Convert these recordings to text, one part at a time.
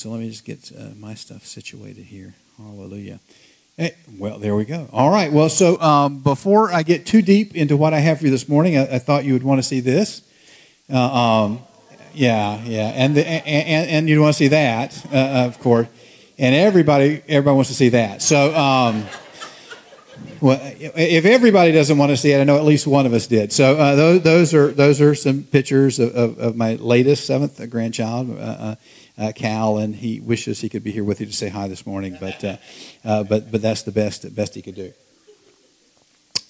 So let me just get uh, my stuff situated here. Hallelujah. Hey, well, there we go. All right. Well, so um, before I get too deep into what I have for you this morning, I, I thought you would want to see this. Uh, um, yeah, yeah, and, the, and and you'd want to see that, uh, of course, and everybody everybody wants to see that. So. Um, well, if everybody doesn't want to see it, I know at least one of us did. So uh, those, those, are those are some pictures of, of, of my latest seventh grandchild, uh, uh, uh, Cal, and he wishes he could be here with you to say hi this morning, but uh, uh, but but that's the best best he could do.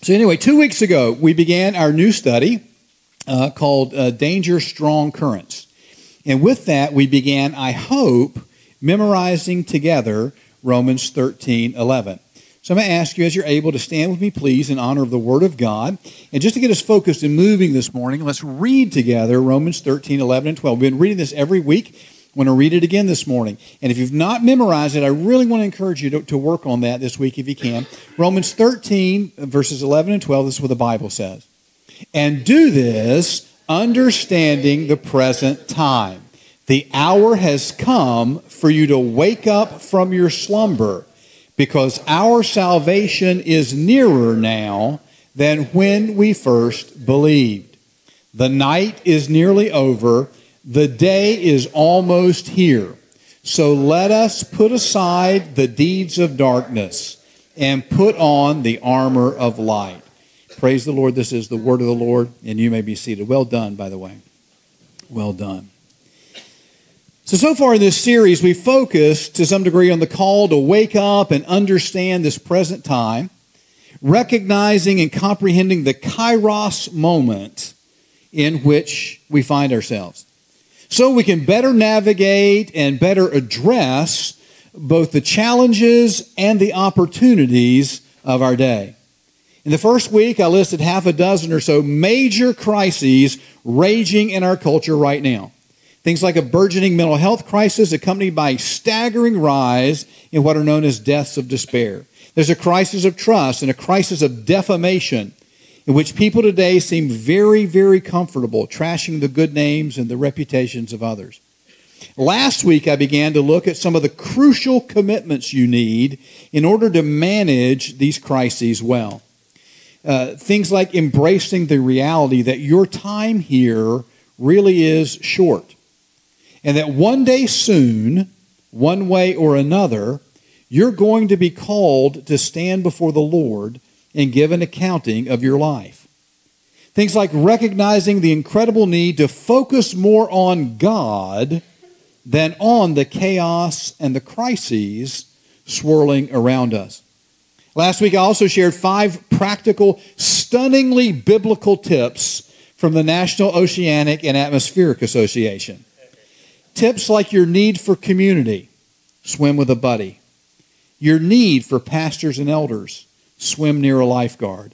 So anyway, two weeks ago we began our new study called "Danger Strong Currents," and with that we began, I hope, memorizing together Romans thirteen eleven. So I'm going to ask you, as you're able, to stand with me, please, in honor of the Word of God. And just to get us focused and moving this morning, let's read together Romans 13, 11, and 12. We've been reading this every week. I want to read it again this morning. And if you've not memorized it, I really want to encourage you to, to work on that this week if you can. Romans 13, verses 11 and 12, this is what the Bible says. And do this understanding the present time. The hour has come for you to wake up from your slumber because our salvation is nearer now than when we first believed. The night is nearly over, the day is almost here. So let us put aside the deeds of darkness and put on the armor of light. Praise the Lord. This is the word of the Lord, and you may be seated. Well done, by the way. Well done. So, so far in this series, we focused to some degree on the call to wake up and understand this present time, recognizing and comprehending the kairos moment in which we find ourselves. So we can better navigate and better address both the challenges and the opportunities of our day. In the first week, I listed half a dozen or so major crises raging in our culture right now. Things like a burgeoning mental health crisis accompanied by a staggering rise in what are known as deaths of despair. There's a crisis of trust and a crisis of defamation in which people today seem very, very comfortable trashing the good names and the reputations of others. Last week, I began to look at some of the crucial commitments you need in order to manage these crises well. Uh, things like embracing the reality that your time here really is short and that one day soon, one way or another, you're going to be called to stand before the Lord and give an accounting of your life. Things like recognizing the incredible need to focus more on God than on the chaos and the crises swirling around us. Last week, I also shared five practical, stunningly biblical tips from the National Oceanic and Atmospheric Association. Tips like your need for community, swim with a buddy. Your need for pastors and elders, swim near a lifeguard.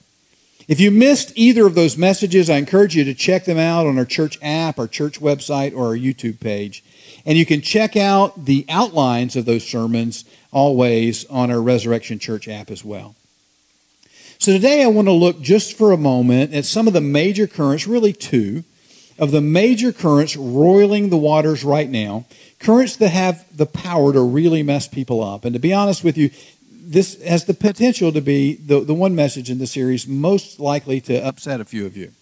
If you missed either of those messages, I encourage you to check them out on our church app, our church website, or our YouTube page. And you can check out the outlines of those sermons always on our Resurrection Church app as well. So today I want to look just for a moment at some of the major currents, really two, of the major currents roiling the waters right now, currents that have the power to really mess people up. And to be honest with you, this has the potential to be the, the one message in the series most likely to upset a few of you.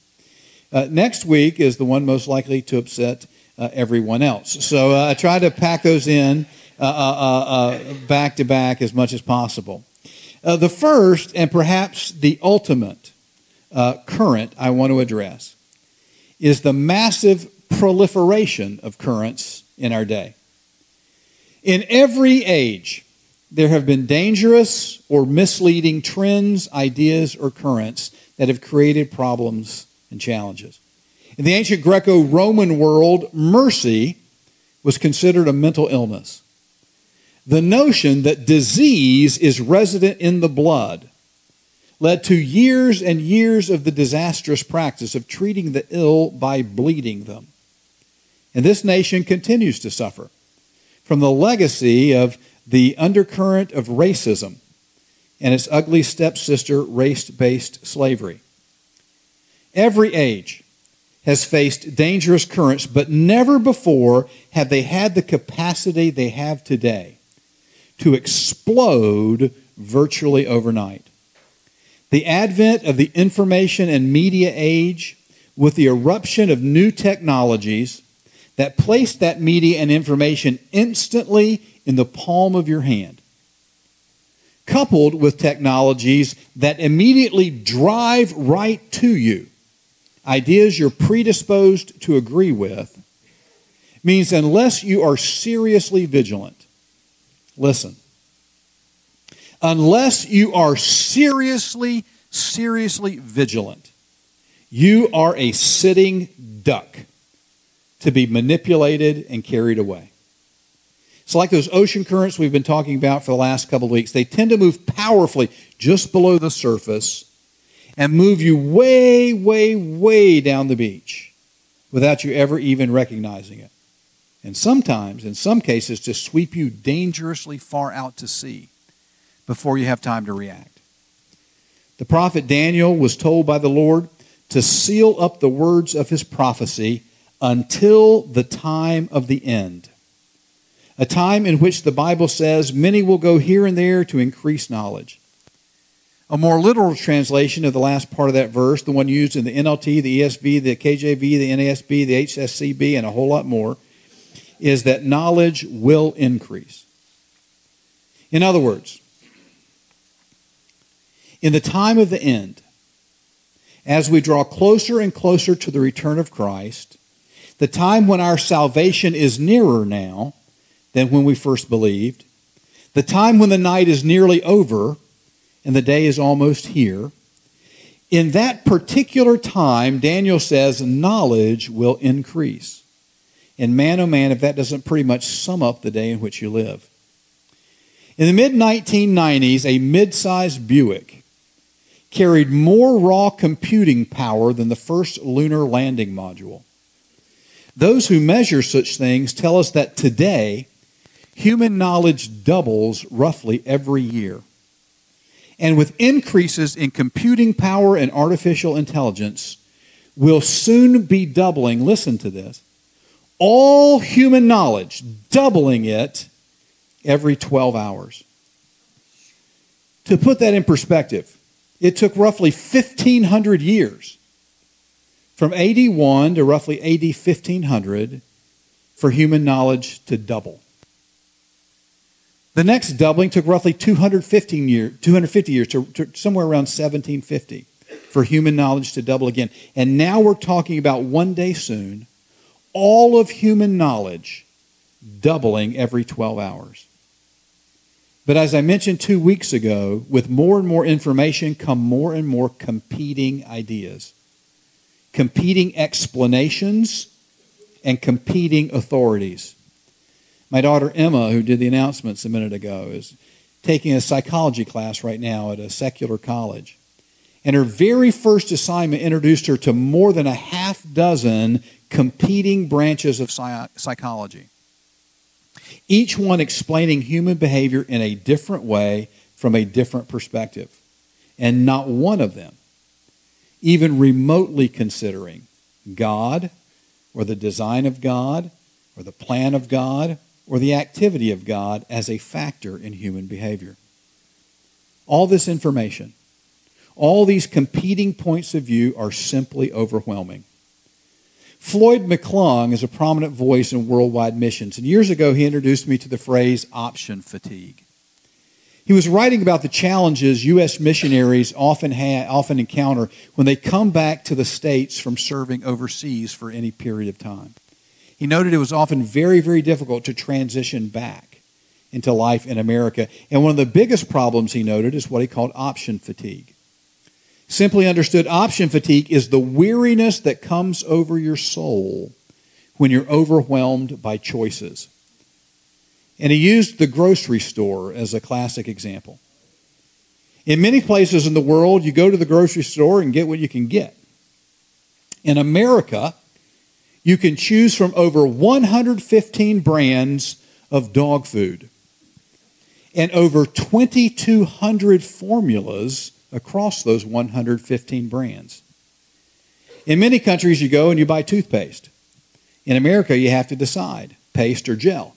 Uh, next week is the one most likely to upset uh, everyone else. So uh, I try to pack those in uh, uh, uh, back to back as much as possible. the first, and perhaps the ultimate current I want to address is the massive proliferation of currents in our day. In every age, there have been dangerous or misleading trends, ideas, or currents that have created problems and challenges. In the ancient Greco Roman world, mercy was considered a mental illness. The notion that disease is resident in the blood led to years and years of the disastrous practice of treating the ill by bleeding them. And this nation continues to suffer from the legacy of the undercurrent of racism and its ugly stepsister, race based slavery. Every age has faced dangerous currents, but never before have they had the capacity they have today to explode virtually overnight. The advent of the information and media age, with the eruption of new technologies that placed that media and information instantly in the palm of your hand, coupled with technologies that immediately drive right to you, ideas you're predisposed to agree with, means unless you are seriously vigilant, listen, unless you are seriously, seriously vigilant, you are a sitting duck to be manipulated and carried away. It's like those ocean currents we've been talking about for the last couple of weeks. They tend to move powerfully just below the surface and move you way, way, way down the beach without you ever even recognizing it. And sometimes, in some cases, to sweep you dangerously far out to sea before you have time to react. The prophet Daniel was told by the Lord to seal up the words of his prophecy until the time of the end. A time in which the Bible says many will go here and there to increase knowledge. A more literal translation of the last part of that verse, the one used in the NLT, the ESV, the KJV, the NASB, the HSCB, and a whole lot more, is that knowledge will increase. In other words, in the time of the end, as we draw closer and closer to the return of Christ, the time when our salvation is nearer now than when we first believed, the time when the night is nearly over and the day is almost here, in that particular time, Daniel says, knowledge will increase. And man, oh man, if that doesn't pretty much sum up the day in which you live. In the mid 1990s, a mid sized Buick carried more raw computing power than the first lunar landing module. Those who measure such things tell us that today, human knowledge doubles roughly every year. And with increases in computing power and artificial intelligence, will soon be doubling, listen to this, all human knowledge, doubling it every 12 hours. To put that in perspective, it took roughly 1,500 years from AD 1 to roughly AD 1500 for human knowledge to double. The next doubling took roughly 215 year, 250 years to, to somewhere around 1750 for human knowledge to double again. And now we're talking about one day soon, all of human knowledge doubling every 12 hours. But as I mentioned two weeks ago, with more and more information come more and more competing ideas, competing explanations, and competing authorities. My daughter Emma, who did the announcements a minute ago, is taking a psychology class right now at a secular college. And her very first assignment introduced her to more than a half dozen competing branches of psychology each one explaining human behavior in a different way from a different perspective. And not one of them even remotely considering God or the design of God or the plan of God or the activity of God as a factor in human behavior. All this information, all these competing points of view are simply overwhelming. Floyd McClung is a prominent voice in worldwide missions, and years ago he introduced me to the phrase option fatigue. He was writing about the challenges U.S. missionaries often, ha- often encounter when they come back to the States from serving overseas for any period of time. He noted it was often very, very difficult to transition back into life in America. And one of the biggest problems he noted is what he called option fatigue. Simply understood, option fatigue is the weariness that comes over your soul when you're overwhelmed by choices. And he used the grocery store as a classic example. In many places in the world, you go to the grocery store and get what you can get. In America, you can choose from over 115 brands of dog food and over 2,200 formulas across those 115 brands. In many countries, you go and you buy toothpaste. In America, you have to decide paste or gel,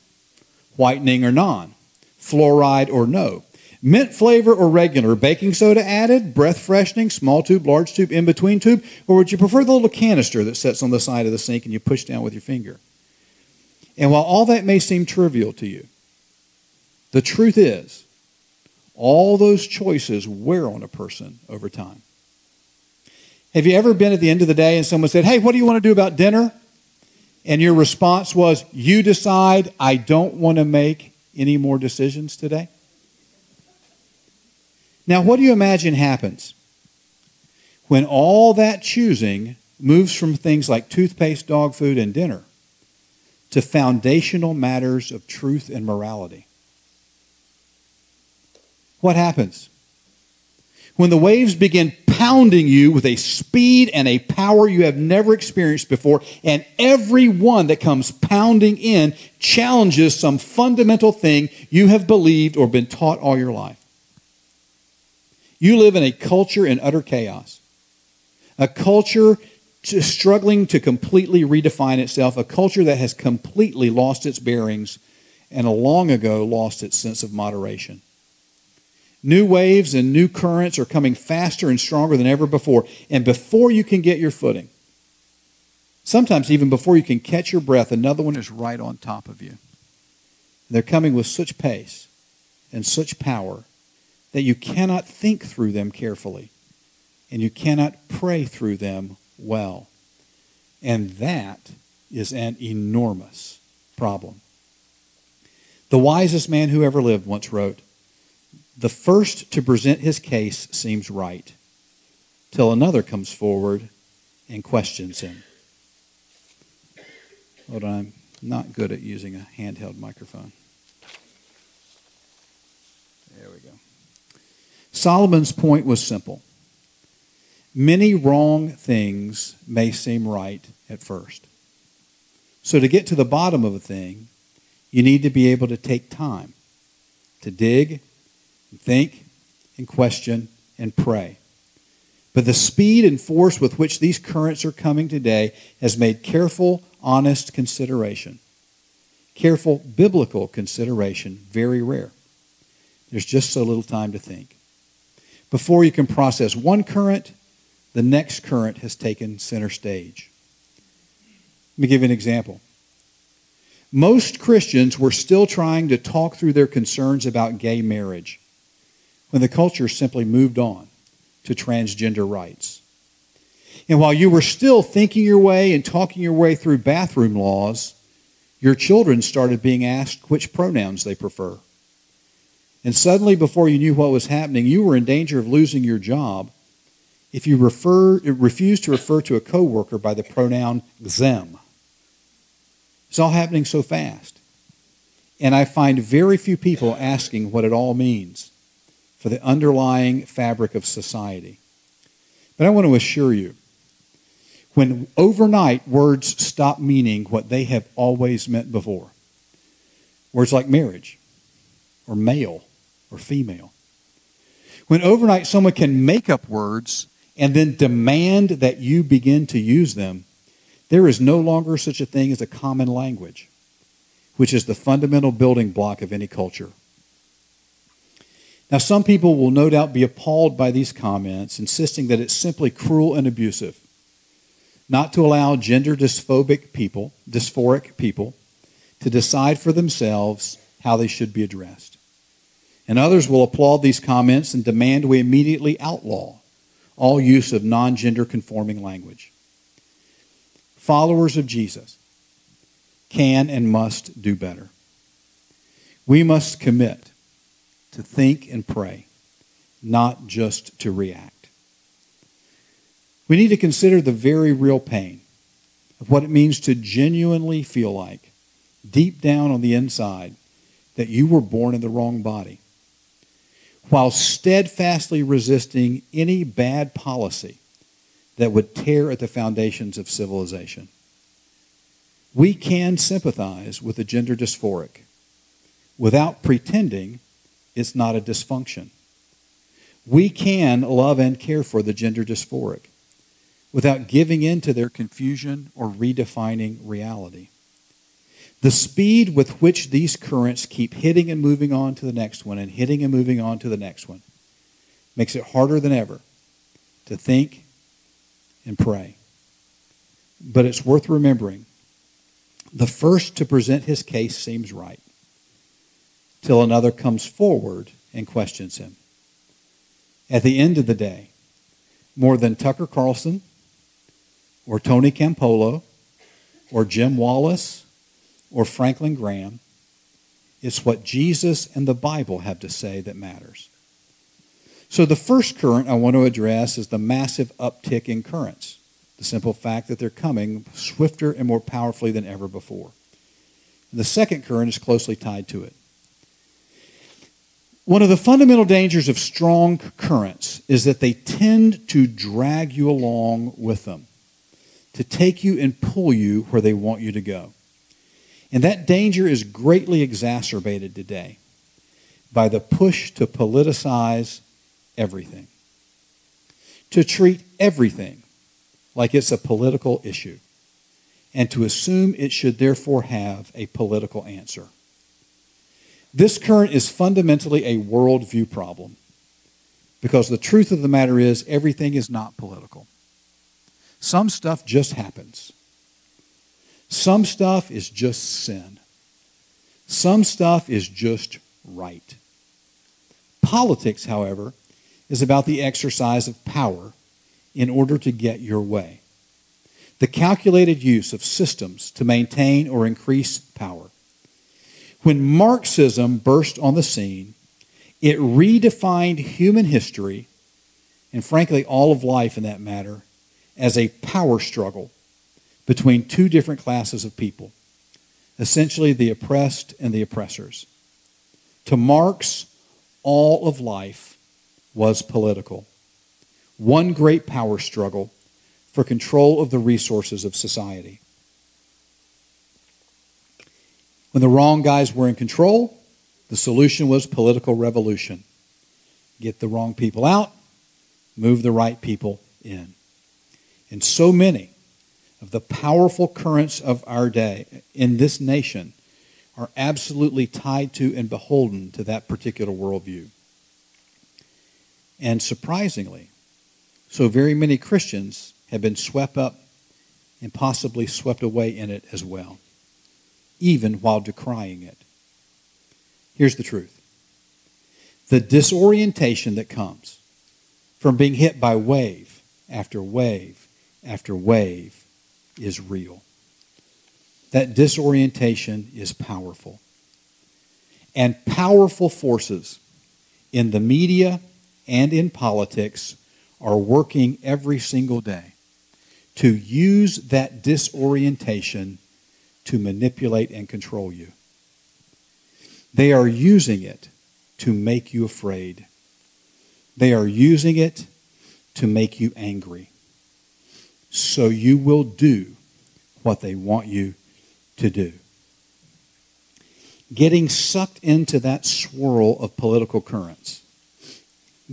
whitening or non, fluoride or no, mint flavor or regular, baking soda added, breath freshening, small tube, large tube, in between tube, or would you prefer the little canister that sits on the side of the sink and you push down with your finger? And while all that may seem trivial to you, the truth is, all those choices wear on a person over time. Have you ever been at the end of the day and someone said, Hey, what do you want to do about dinner? And your response was, You decide, I don't want to make any more decisions today? Now, what do you imagine happens when all that choosing moves from things like toothpaste, dog food, and dinner to foundational matters of truth and morality? What happens? When the waves begin pounding you with a speed and a power you have never experienced before, and every one that comes pounding in challenges some fundamental thing you have believed or been taught all your life. You live in a culture in utter chaos, a culture to struggling to completely redefine itself, a culture that has completely lost its bearings and a long ago lost its sense of moderation. New waves and new currents are coming faster and stronger than ever before. And before you can get your footing, sometimes even before you can catch your breath, another one is right on top of you. They're coming with such pace and such power that you cannot think through them carefully and you cannot pray through them well. And that is an enormous problem. The wisest man who ever lived once wrote, the first to present his case seems right, till another comes forward and questions him. Hold on, I'm not good at using a handheld microphone. There we go. Solomon's point was simple. Many wrong things may seem right at first. So, to get to the bottom of a thing, you need to be able to take time to dig and think and question and pray. But the speed and force with which these currents are coming today has made careful, honest consideration, careful biblical consideration very rare. There's just so little time to think. Before you can process one current, the next current has taken center stage. Let me give you an example. Most Christians were still trying to talk through their concerns about gay marriage when the culture simply moved on to transgender rights. And while you were still thinking your way and talking your way through bathroom laws, your children started being asked which pronouns they prefer. And suddenly, before you knew what was happening, you were in danger of losing your job if you refer, refused to refer to a coworker by the pronoun them. It's all happening so fast. And I find very few people asking what it all means for the underlying fabric of society. But I want to assure you, when overnight words stop meaning what they have always meant before, words like marriage or male or female, when overnight someone can make up words and then demand that you begin to use them, there is no longer such a thing as a common language, which is the fundamental building block of any culture. Now, some people will no doubt be appalled by these comments, insisting that it's simply cruel and abusive not to allow gender dysphobic people, dysphoric people, to decide for themselves how they should be addressed. And others will applaud these comments and demand we immediately outlaw all use of non gender conforming language. Followers of Jesus can and must do better. We must commit to think and pray, not just to react. We need to consider the very real pain of what it means to genuinely feel like, deep down on the inside, that you were born in the wrong body, while steadfastly resisting any bad policy that would tear at the foundations of civilization. We can sympathize with the gender dysphoric without pretending it's not a dysfunction. We can love and care for the gender dysphoric without giving in to their confusion or redefining reality. The speed with which these currents keep hitting and moving on to the next one and hitting and moving on to the next one makes it harder than ever to think and pray. But it's worth remembering the first to present his case seems right, till another comes forward and questions him. At the end of the day, more than Tucker Carlson or Tony Campolo or Jim Wallis or Franklin Graham, it's what Jesus and the Bible have to say that matters. So, the first current I want to address is the massive uptick in currents, the simple fact that they're coming swifter and more powerfully than ever before. And the second current is closely tied to it. One of the fundamental dangers of strong currents is that they tend to drag you along with them, to take you and pull you where they want you to go. And that danger is greatly exacerbated today by the push to politicize everything, to treat everything like it's a political issue, and to assume it should therefore have a political answer. This current is fundamentally a worldview problem because the truth of the matter is everything is not political. Some stuff just happens. Some stuff is just sin. Some stuff is just right. Politics, however, is about the exercise of power in order to get your way. The calculated use of systems to maintain or increase power. When Marxism burst on the scene, it redefined human history, and frankly, all of life in that matter, as a power struggle between two different classes of people, essentially the oppressed and the oppressors. To Marx, all of life was political. One great power struggle for control of the resources of society. When the wrong guys were in control, the solution was political revolution. Get the wrong people out, move the right people in. And so many of the powerful currents of our day in this nation are absolutely tied to and beholden to that particular worldview. And surprisingly, so very many Christians have been swept up and possibly swept away in it as well, even while decrying it. Here's the truth the disorientation that comes from being hit by wave after wave after wave is real. That disorientation is powerful. And powerful forces in the media and in politics are working every single day to use that disorientation to manipulate and control you. They are using it to make you afraid. They are using it to make you angry. So you will do what they want you to do. Getting sucked into that swirl of political currents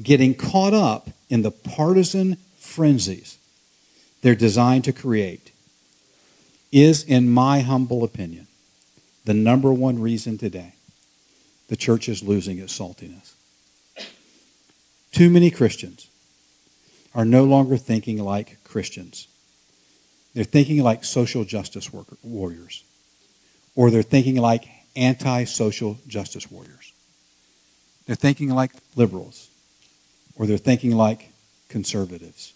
getting caught up in the partisan frenzies they're designed to create is, in my humble opinion, the number one reason today the church is losing its saltiness. Too many Christians are no longer thinking like Christians. They're thinking like social justice worker, warriors, or they're thinking like anti social justice warriors. They're thinking like liberals or they're thinking like conservatives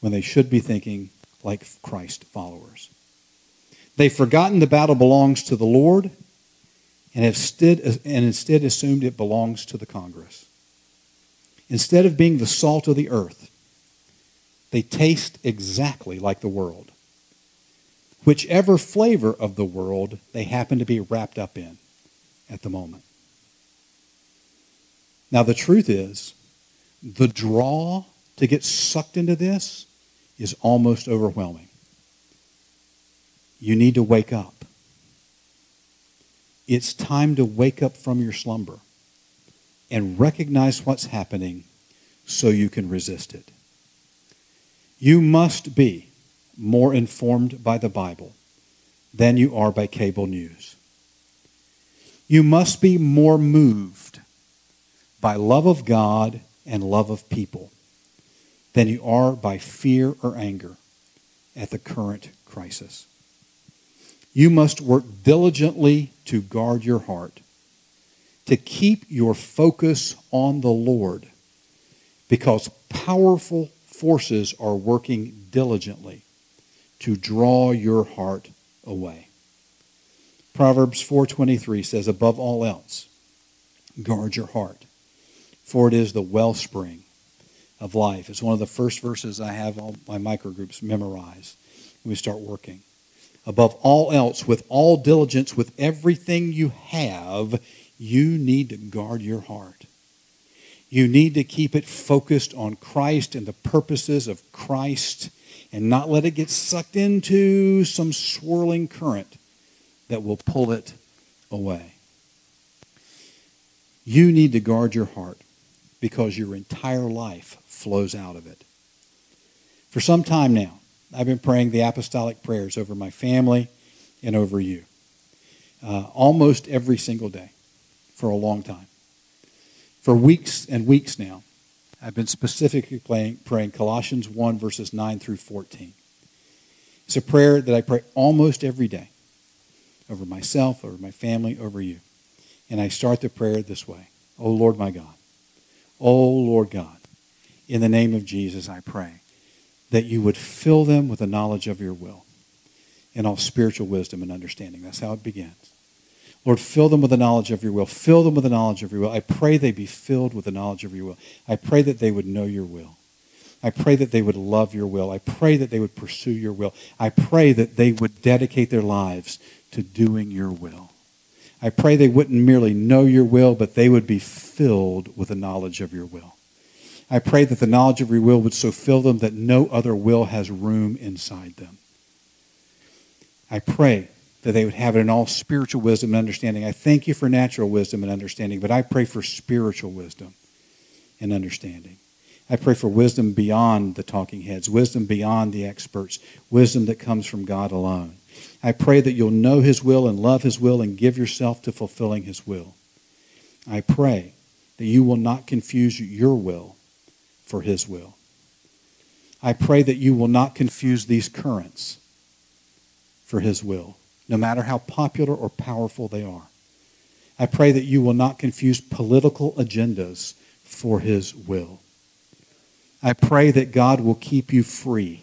when they should be thinking like Christ followers. They've forgotten the battle belongs to the Lord and have stood, and instead assumed it belongs to the Congress. Instead of being the salt of the earth, they taste exactly like the world. Whichever flavor of the world they happen to be wrapped up in at the moment. Now, the truth is, the draw to get sucked into this is almost overwhelming. You need to wake up. It's time to wake up from your slumber and recognize what's happening so you can resist it. You must be more informed by the Bible than you are by cable news. You must be more moved by love of God and love of people than you are by fear or anger at the current crisis. You must work diligently to guard your heart, to keep your focus on the Lord, because powerful forces are working diligently to draw your heart away. Proverbs 4:23 says above all else guard your heart for it is the wellspring of life. It's one of the first verses I have all my microgroups memorize when we start working. Above all else, with all diligence, with everything you have, you need to guard your heart. You need to keep it focused on Christ and the purposes of Christ and not let it get sucked into some swirling current that will pull it away. You need to guard your heart because your entire life flows out of it. For some time now, I've been praying the apostolic prayers over my family and over you uh, almost every single day for a long time. For weeks and weeks now, I've been specifically praying, praying Colossians 1, verses 9 through 14. It's a prayer that I pray almost every day over myself, over my family, over you. And I start the prayer this way Oh Lord my God, Oh, Lord God, in the name of Jesus, I pray that you would fill them with the knowledge of your will and all spiritual wisdom and understanding. That's how it begins. Lord, fill them with the knowledge of your will. Fill them with the knowledge of your will. I pray they be filled with the knowledge of your will. I pray that they would know your will. I pray that they would love your will. I pray that they would pursue your will. I pray that they would dedicate their lives to doing your will. I pray they wouldn't merely know your will, but they would be filled with the knowledge of your will. I pray that the knowledge of your will would so fill them that no other will has room inside them. I pray that they would have it in all spiritual wisdom and understanding. I thank you for natural wisdom and understanding, but I pray for spiritual wisdom and understanding. I pray for wisdom beyond the talking heads, wisdom beyond the experts, wisdom that comes from God alone. I pray that you'll know His will and love His will and give yourself to fulfilling His will. I pray that you will not confuse your will for His will. I pray that you will not confuse these currents for His will, no matter how popular or powerful they are. I pray that you will not confuse political agendas for His will. I pray that God will keep you free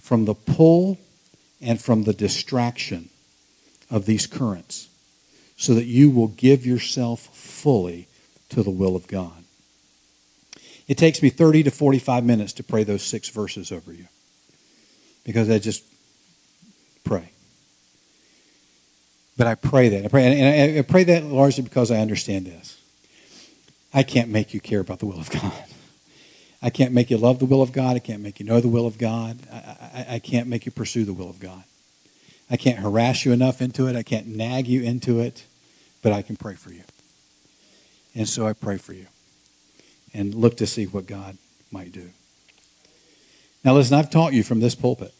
from the pull and from the distraction of these currents so that you will give yourself fully to the will of God. It takes me 30 to 45 minutes to pray those six verses over you because I just pray. But I pray that. I pray, and I pray that largely because I understand this. I can't make you care about the will of God. I can't make you love the will of God. I can't make you know the will of God. I, I, I, can't make you pursue the will of God. I can't harass you enough into it. I can't nag you into it, but I can pray for you. And so I pray for you and look to see what God might do. Now, listen, I've taught you from this pulpit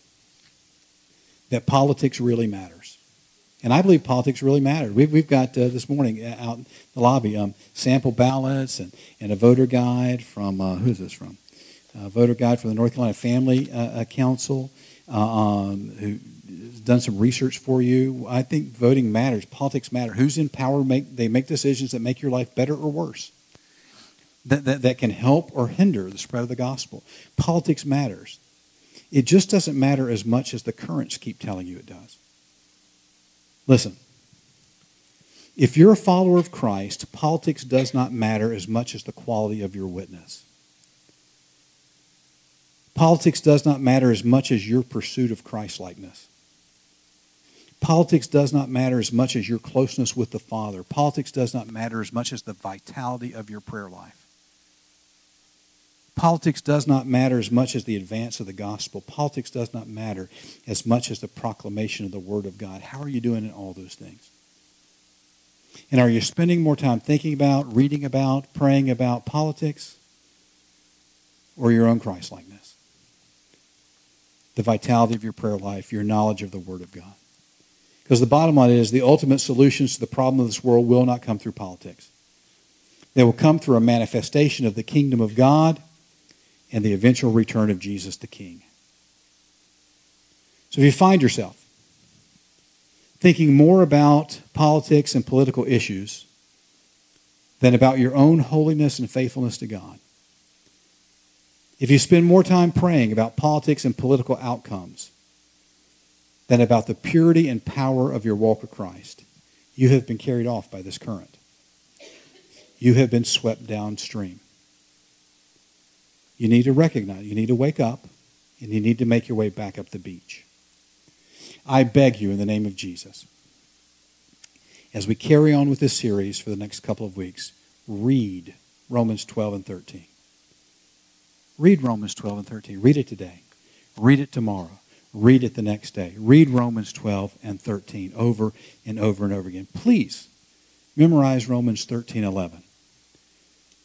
that politics really matters. And I believe politics really matter. We've, we've got uh, this morning uh, out in the lobby um, sample ballots and, and a voter guide from, uh, who's this from? A voter guide from the North Carolina Family uh, uh Council, uh, um, who's done some research for you. I think voting matters. Politics matter. Who's in power, make, they make decisions that make your life better or worse, that, that, that can help or hinder the spread of the gospel. Politics matters. It just doesn't matter as much as the currents keep telling you it does. Listen, if you're a follower of Christ, politics does not matter as much as the quality of your witness. Politics does not matter as much as your pursuit of Christlikeness. Politics does not matter as much as your closeness with the Father. Politics does not matter as much as the vitality of your prayer life. Politics does not matter as much as the advance of the gospel. Politics does not matter as much as the proclamation of the Word of God. How are you doing in all those things? And are you spending more time thinking about, reading about, praying about politics or your own Christlikeness? the vitality of your prayer life, your knowledge of the Word of God. Because the bottom line is the ultimate solutions to the problem of this world will not come through politics. They will come through a manifestation of the kingdom of God and the eventual return of Jesus the King. So if you find yourself thinking more about politics and political issues than about your own holiness and faithfulness to God, if you spend more time praying about politics and political outcomes than about the purity and power of your walk with Christ, you have been carried off by this current. You have been swept downstream. You need to recognize, you need to wake up, and you need to make your way back up the beach. I beg you in the name of Jesus, as we carry on with this series for the next couple of weeks, read Romans 12 and 13. Read Romans 12 and 13. Read it today. Read it tomorrow. Read it the next day. Read Romans 12 and 13 over and over and over again. Please memorize Romans 13, 11.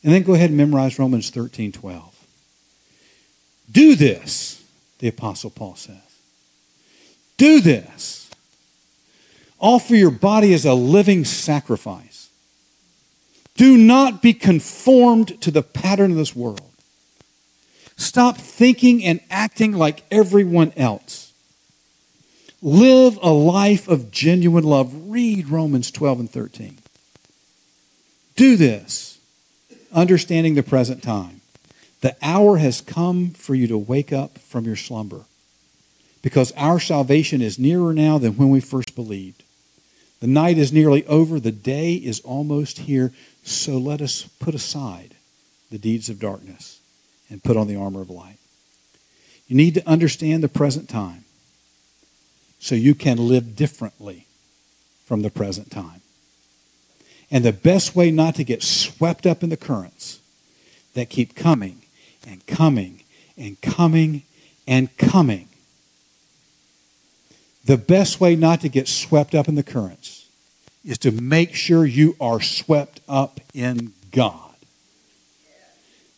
And then go ahead and memorize Romans 13, 12. Do this, the Apostle Paul says. Do this. Offer your body as a living sacrifice. Do not be conformed to the pattern of this world Stop thinking and acting like everyone else. Live a life of genuine love. Read Romans 12 and 13. Do this, understanding the present time. The hour has come for you to wake up from your slumber because our salvation is nearer now than when we first believed. The night is nearly over, the day is almost here, so let us put aside the deeds of darkness and put on the armor of light. You need to understand the present time so you can live differently from the present time. And the best way not to get swept up in the currents that keep coming and coming and coming and coming. The best way not to get swept up in the currents is to make sure you are swept up in God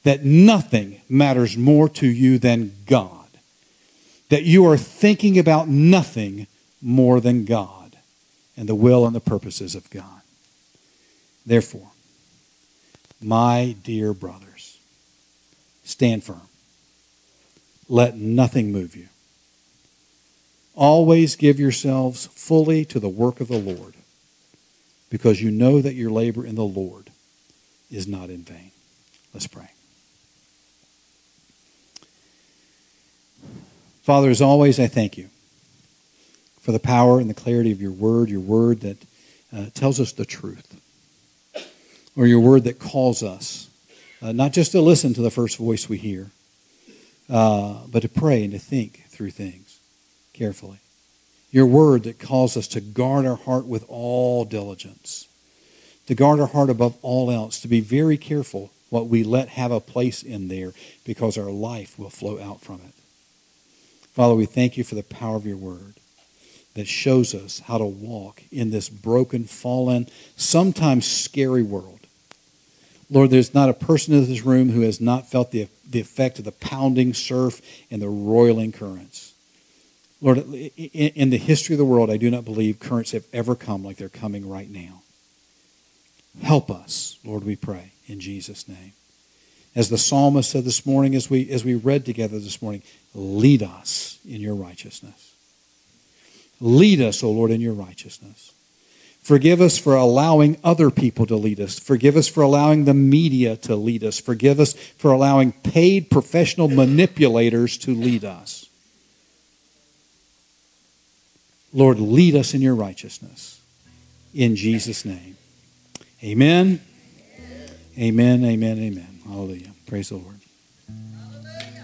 that nothing matters more to you than God. That you are thinking about nothing more than God and the will and the purposes of God. Therefore, my dear brothers, stand firm. Let nothing move you. Always give yourselves fully to the work of the Lord, because you know that your labor in the Lord is not in vain. Let's pray. Father, as always, I thank you for the power and the clarity of your word, your word that uh, tells us the truth, or your word that calls us uh, not just to listen to the first voice we hear, uh, but to pray and to think through things carefully. Your word that calls us to guard our heart with all diligence, to guard our heart above all else, to be very careful what we let have a place in there because our life will flow out from it. Father, we thank you for the power of your word that shows us how to walk in this broken, fallen, sometimes scary world. Lord, there's not a person in this room who has not felt the, the effect of the pounding surf and the roiling currents. Lord, in the history of the world, I do not believe currents have ever come like they're coming right now. Help us, Lord, we pray, in Jesus' name. As the psalmist said this morning, as we, as we read together this morning, lead us in your righteousness. Lead us, O Lord, in your righteousness. Forgive us for allowing other people to lead us. Forgive us for allowing the media to lead us. Forgive us for allowing paid professional manipulators to lead us. Lord, lead us in your righteousness. In Jesus' name. Amen. Amen, amen, amen. Hallelujah. Praise the Lord.